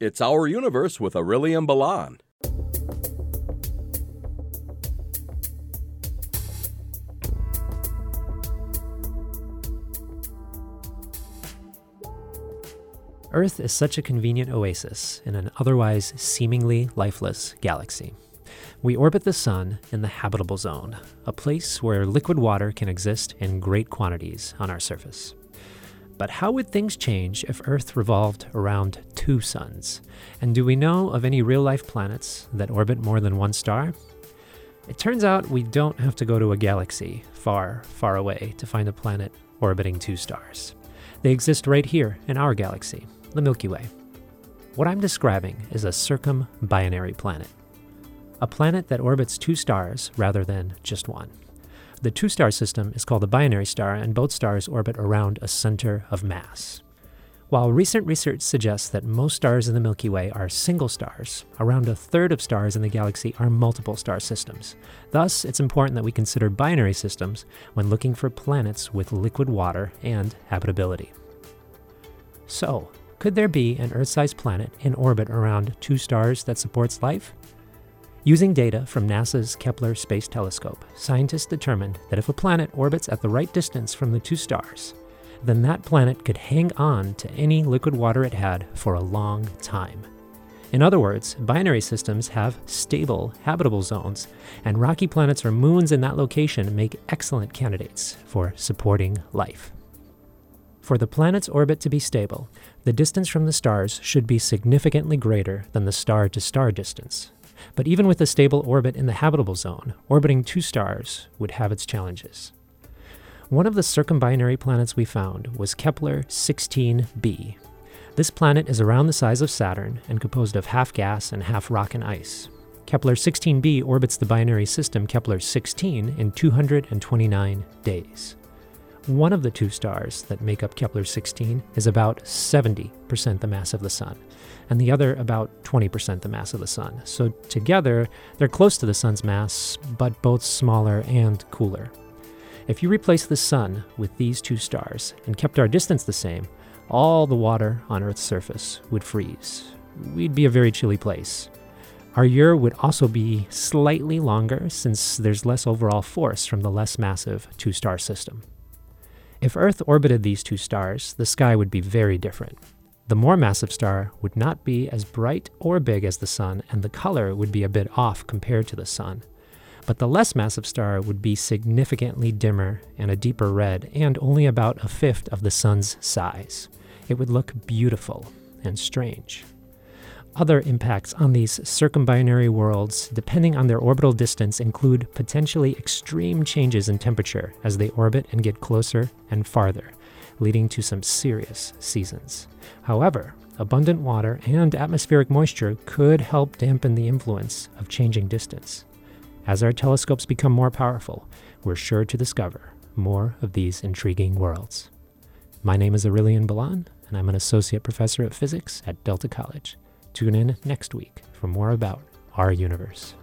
It's Our Universe with Aurelian Balan. Earth is such a convenient oasis in an otherwise seemingly lifeless galaxy. We orbit the Sun in the habitable zone, a place where liquid water can exist in great quantities on our surface. But how would things change if Earth revolved around two suns? And do we know of any real life planets that orbit more than one star? It turns out we don't have to go to a galaxy far, far away to find a planet orbiting two stars. They exist right here in our galaxy, the Milky Way. What I'm describing is a circumbinary planet, a planet that orbits two stars rather than just one. The two star system is called a binary star, and both stars orbit around a center of mass. While recent research suggests that most stars in the Milky Way are single stars, around a third of stars in the galaxy are multiple star systems. Thus, it's important that we consider binary systems when looking for planets with liquid water and habitability. So, could there be an Earth sized planet in orbit around two stars that supports life? Using data from NASA's Kepler Space Telescope, scientists determined that if a planet orbits at the right distance from the two stars, then that planet could hang on to any liquid water it had for a long time. In other words, binary systems have stable, habitable zones, and rocky planets or moons in that location make excellent candidates for supporting life. For the planet's orbit to be stable, the distance from the stars should be significantly greater than the star to star distance. But even with a stable orbit in the habitable zone, orbiting two stars would have its challenges. One of the circumbinary planets we found was Kepler 16b. This planet is around the size of Saturn and composed of half gas and half rock and ice. Kepler 16b orbits the binary system Kepler 16 in 229 days. One of the two stars that make up Kepler 16 is about 70% the mass of the Sun, and the other about 20% the mass of the Sun. So together, they're close to the Sun's mass, but both smaller and cooler. If you replace the Sun with these two stars and kept our distance the same, all the water on Earth's surface would freeze. We'd be a very chilly place. Our year would also be slightly longer since there's less overall force from the less massive two star system. If Earth orbited these two stars, the sky would be very different. The more massive star would not be as bright or big as the Sun, and the color would be a bit off compared to the Sun. But the less massive star would be significantly dimmer and a deeper red, and only about a fifth of the Sun's size. It would look beautiful and strange. Other impacts on these circumbinary worlds, depending on their orbital distance, include potentially extreme changes in temperature as they orbit and get closer and farther, leading to some serious seasons. However, abundant water and atmospheric moisture could help dampen the influence of changing distance. As our telescopes become more powerful, we're sure to discover more of these intriguing worlds. My name is Aurelian Balan, and I'm an associate professor of physics at Delta College. Tune in next week for more about our universe.